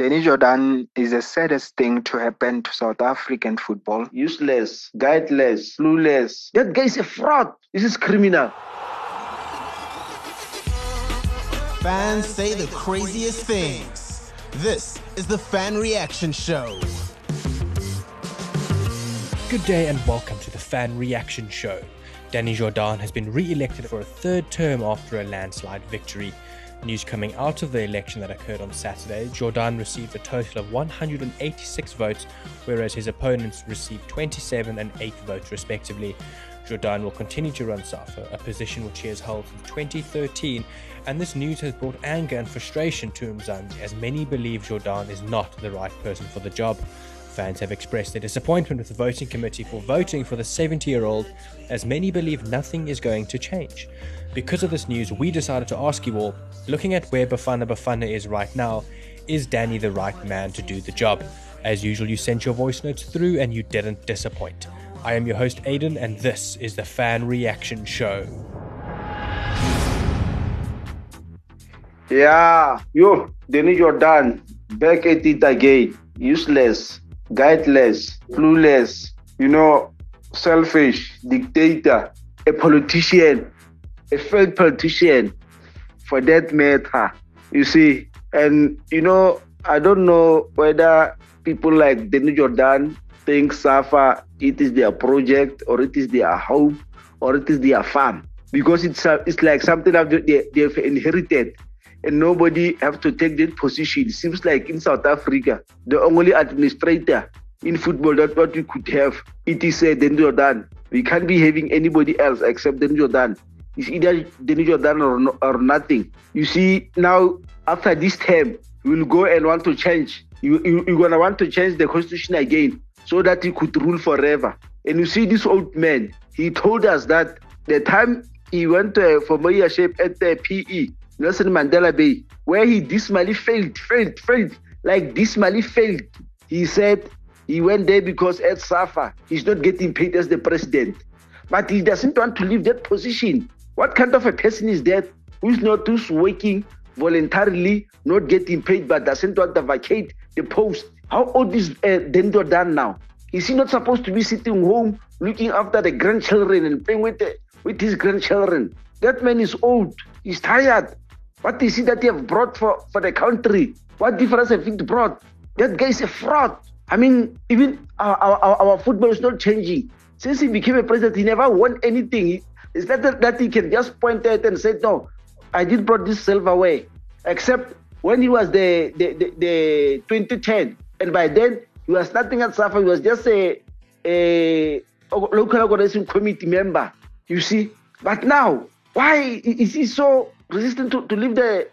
Danny Jordaan is the saddest thing to happen to South African football. Useless, guideless, clueless. That guy is a fraud. This is criminal. Fans say the craziest things. This is the Fan Reaction Show. Good day and welcome to the Fan Reaction Show. Danny Jordaan has been re elected for a third term after a landslide victory. News coming out of the election that occurred on Saturday Jordaan received a total of 186 votes, whereas his opponents received 27 and 8 votes respectively. Jordaan will continue to run SAFA, a position which he has held since 2013, and this news has brought anger and frustration to Mzansi as many believe Jordaan is not the right person for the job. Fans have expressed their disappointment with the voting committee for voting for the 70 year old, as many believe nothing is going to change. Because of this news, we decided to ask you all looking at where Bafana Bafana is right now, is Danny the right man to do the job? As usual, you sent your voice notes through and you didn't disappoint. I am your host, Aiden, and this is the Fan Reaction Show. Yeah, yo, Danny Jordaan, back at it again. Useless, guideless, clueless, you know, selfish, dictator, a politician, a failed politician, for that matter. You see, and you know, I don't know whether people like Danny Jordaan think Safa it is their project or it is their home or it is their farm because it's it's like something that they, they've inherited and nobody have to take that position. It seems like in South Africa, the only administrator in football that what we could have, it is uh, Danny Jordaan. We can't be having anybody else except Danny Jordaan. It's either Danny Jordaan or, no, or nothing. You see, now after this term, you will go and want to change. You, you, you're going to want to change the constitution again so that he could rule forever. And you see, this old man, he told us that the time he went uh, for mayorship at the PE, Nelson Mandela Bay, where he dismally failed, failed, failed, like dismally failed. He said he went there because at SAFA, he's not getting paid as the president. But he doesn't want to leave that position. What kind of a person is that who's not who's working voluntarily, not getting paid, but doesn't want to vacate the post? How old is uh, Jordaan now? Is he not supposed to be sitting home looking after the grandchildren and playing with the, with his grandchildren? That man is old. He's tired. What is it that he have brought for, for the country? What difference have it brought? That guy is a fraud. I mean, even our, our, our football is not changing. Since he became a president, he never won anything. It's not that, he can just point at and say, no, I did brought this silverware. Except when he was the, the, the, the 2010. And by then, he was nothing at SAFA. He was just a, a local organization committee member, you see. But now, why is he so resistant to, to leave the,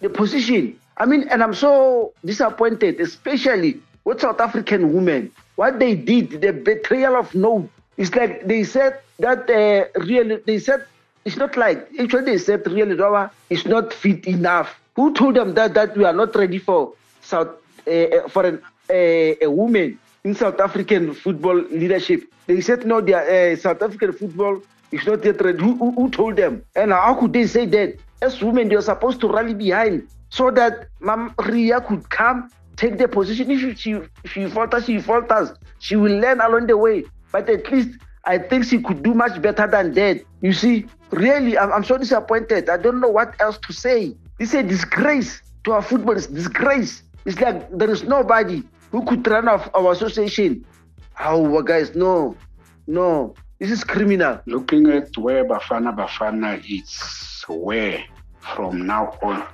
the position? I mean, and I'm so disappointed, especially with South African women. What they did, the betrayal of no. It's like they said that uh, really, they said it's not like actually they said really Rawa is not fit enough. Who told them that that we are not ready for South uh, for an, uh, a woman in South African football leadership? They said no, they are, uh, South African football is not yet ready. Who, who, who told them? And how could they say that? As women, they are supposed to rally behind so that Mam Ria could come take the position. If she if she falters, she falters. She will learn along the way. But at least I think she could do much better than that. You see, really, I'm, I'm so disappointed. I don't know what else to say. It's a disgrace to our football. It's disgrace. It's like there is nobody who could run off our association. Oh, guys, no, no. This is criminal. Looking at where Bafana Bafana is, where from now on,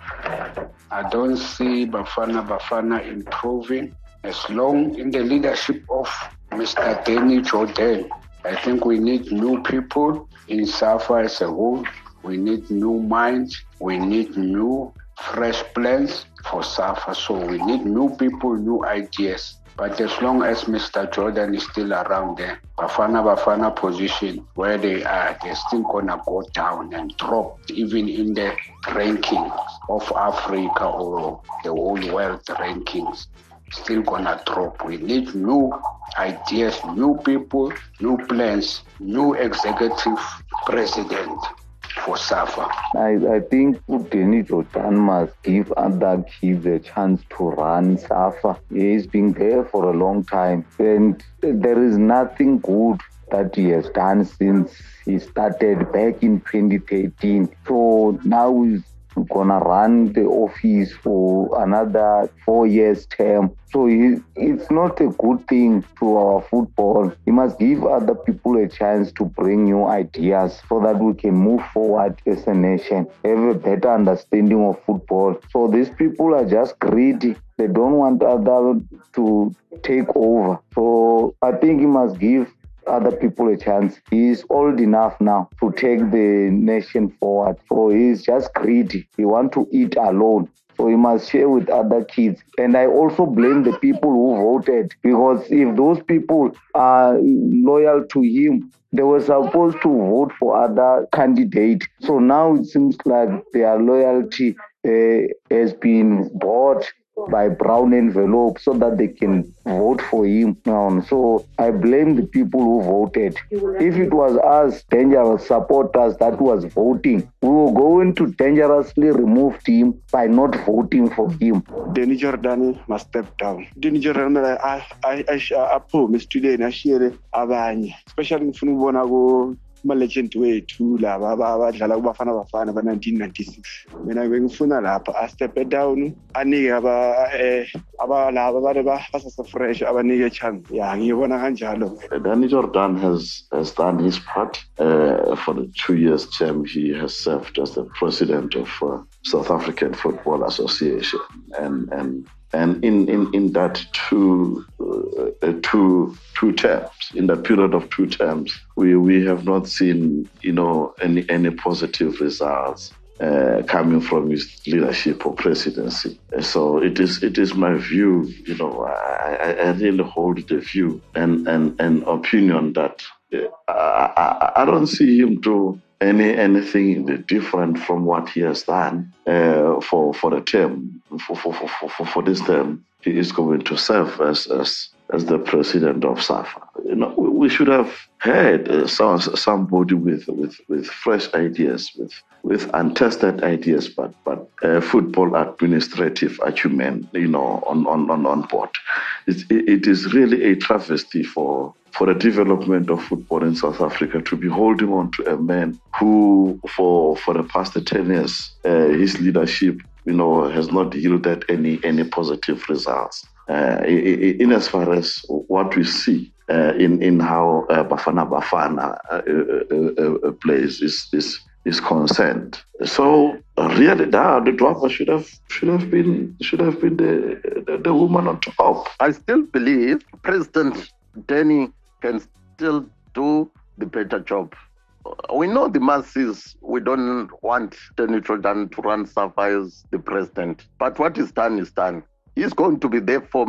I don't see Bafana Bafana improving as long in the leadership of Mr. Danny Jordaan. I think we need new people in SAFA as a whole. We need new minds. We need new, fresh plans for SAFA. So we need new people, new ideas. But as long as Mr. Jordaan is still around there, Bafana Bafana position where they are, they're still gonna go down and drop even in the rankings of Africa or the whole world rankings. Still gonna drop. We need new ideas, new people, new plans, new executive president for SAFA. I, I think Danny Jordaan must give other kids a chance to run SAFA. He's been there for a long time and there is nothing good that he has done since he started back in 2013. So now he's gonna run the office for another four years term. So it's not a good thing to our football. He must give other people a chance to bring new ideas so that we can move forward as a nation, have a better understanding of football. So these people are just greedy. They don't want other to take over. So I think he must give other people a chance. He's old enough now to take the nation forward. So he's just greedy. He wants to eat alone. So he must share with other kids. And I also blame the people who voted because if those people are loyal to him, they were supposed to vote for other candidate. So now it seems like their loyalty uh, has been bought by brown envelope so that they can vote for him. Um, so I blame the people who voted. If it was us, dangerous supporters that was voting, we were going to dangerously remove him by not voting for him. Danny Jordaan must step down. Danny Jordaan aphume esituleni ashiyele abanye especially ngifuna ukubona ko ama-legend wethu laba abadlala kubafana bafana ba-1996 mina bengifuna lapha astepe down anike abalaba abale basasefresh abanike chance. Ya ngiyibona kanjalo. Danny Jordaan has, has done his part uh, for the two years term he has served as the president of uh, South African Football Association. And and and in, in, in that two, uh, two, two terms, in that period of two terms, we, we have not seen, you know, any, any positive results uh, coming from his leadership or presidency. So it is it is my view, you know, I, I really hold the view and, and, and opinion that uh, I, I, don't see him to any anything different from what he has done uh, for for the term for for, for, for, for this term. He is going to serve as as as the president of SAFA. You know, we should have had uh, some, somebody with, with, with fresh ideas, with with untested ideas, but but uh, football administrative acumen, you know, on on on, on board. It, it is really a travesty for for the development of football in South Africa to be holding on to a man who, for for the past ten years, uh, his leadership, you know, has not yielded any any positive results. Uh, in as far as what we see uh, in in how uh, Bafana Bafana uh, uh, plays is is is concerned. So really, that Ledwaba should have should have been should have been the, the, the woman on top. I still believe President Danny can still do the better job. We know the masses, we don't want Danny Jordaan to run SAFA as the president. But what is done is done. He's going to be there for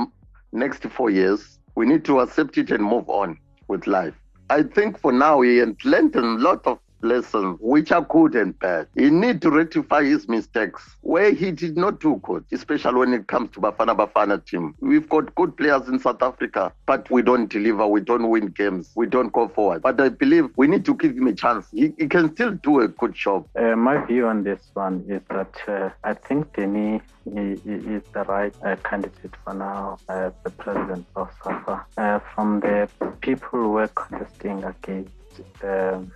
next four years. We need to accept it and move on with life. I think for now he has learned a lot of lessons which are good and bad. He need to rectify his mistakes where he did not do good, especially when it comes to Bafana Bafana team. We've got good players in South Africa, but we don't deliver, we don't win games, we don't go forward. But I believe we need to give him a chance. He, he can still do a good job. Uh, my view on this one is that uh, I think Denny is the right uh, candidate for now as the president of SAFA. Uh, from the people who were contesting against um,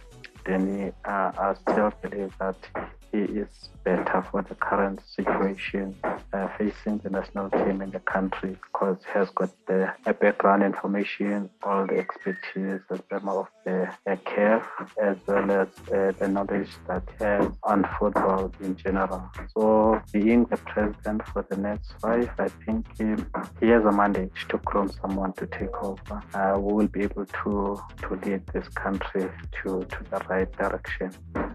then uh, I still believe that is better for the current situation uh, facing the national team in the country because he has got the background information, all the expertise, the of the uh, care, as well as uh, the knowledge that he has on football in general. So, being the president for the next five, I think he, he has a mandate to groom someone to take over. Uh, we will be able to to lead this country to, to the right direction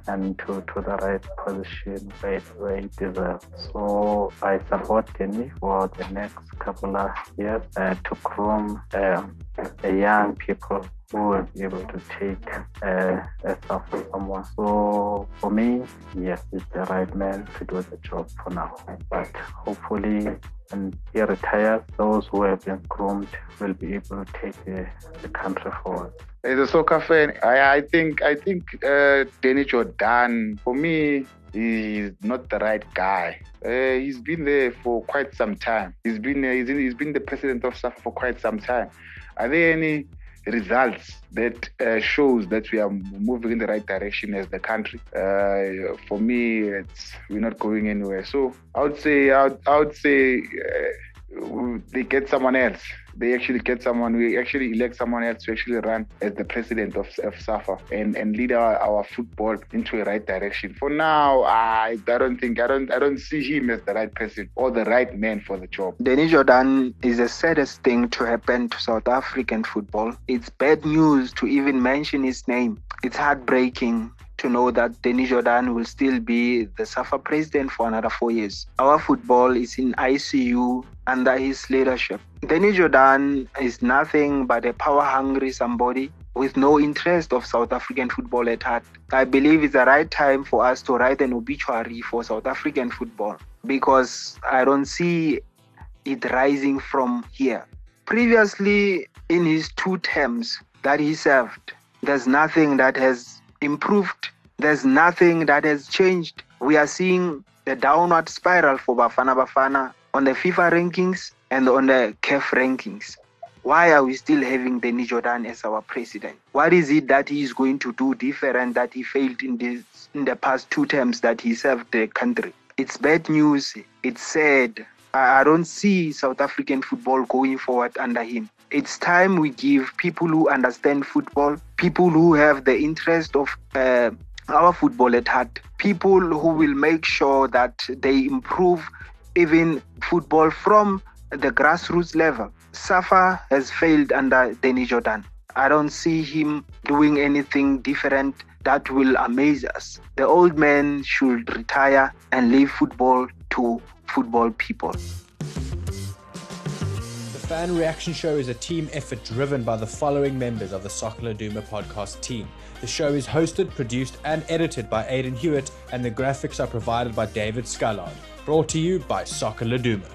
and to, to the right position where, where it deserves. So I support Kenny for the next couple of years uh, to groom um, the young people who will be able to take uh, a stuff from someone. So for me, yes, it's the right man to do the job for now. But hopefully and he retires, those who have been groomed will be able to take the, the country forward. As a soccer fan, I, I think I think uh, Danny Jordaan, for me, he's not the right guy. Uh, he's been there for quite some time. He's been uh, he's, in, he's been the president of SAFA for quite some time. Are there any results that uh, shows that we are moving in the right direction as the country. Uh, for me, it's we're not going anywhere. So I would say I would, I would say uh, they get someone else. They actually get someone. We actually elect someone else to actually run as the president of, of SAFA and, and lead our, our football into a right direction. For now, I, I don't think I don't I don't see him as the right person or the right man for the job. Danny Jordaan is the saddest thing to happen to South African football. It's bad news to even mention his name. It's heartbreaking to know that Danny Jordaan will still be the SAFA president for another four years. Our football is in ICU under his leadership. Danny Jordaan is nothing but a power hungry somebody with no interest of South African football at heart. I believe it's the right time for us to write an obituary for South African football because I don't see it rising from here. Previously, in his two terms that he served, there's nothing that has improved. There's nothing that has changed. We are seeing the downward spiral for Bafana Bafana on the FIFA rankings and on the CAF rankings. Why are we still having Danny Jordaan as our president? What is it that he is going to do different that he failed in this in the past two terms that he served the country? It's bad news. It's sad. I, I don't see South African football going forward under him. It's time we give people who understand football, people who have the interest of uh, our football at heart, people who will make sure that they improve even football from the grassroots level. Safa has failed under Danny Jordaan. I don't see him doing anything different that will amaze us. The old man should retire and leave football to football people. Fan Reaction Show is a team effort driven by the following members of the Soccer Laduma podcast team. The show is hosted, produced, and edited by Aidan Hewitt, and the graphics are provided by David Scullard. Brought to you by Soccer Laduma.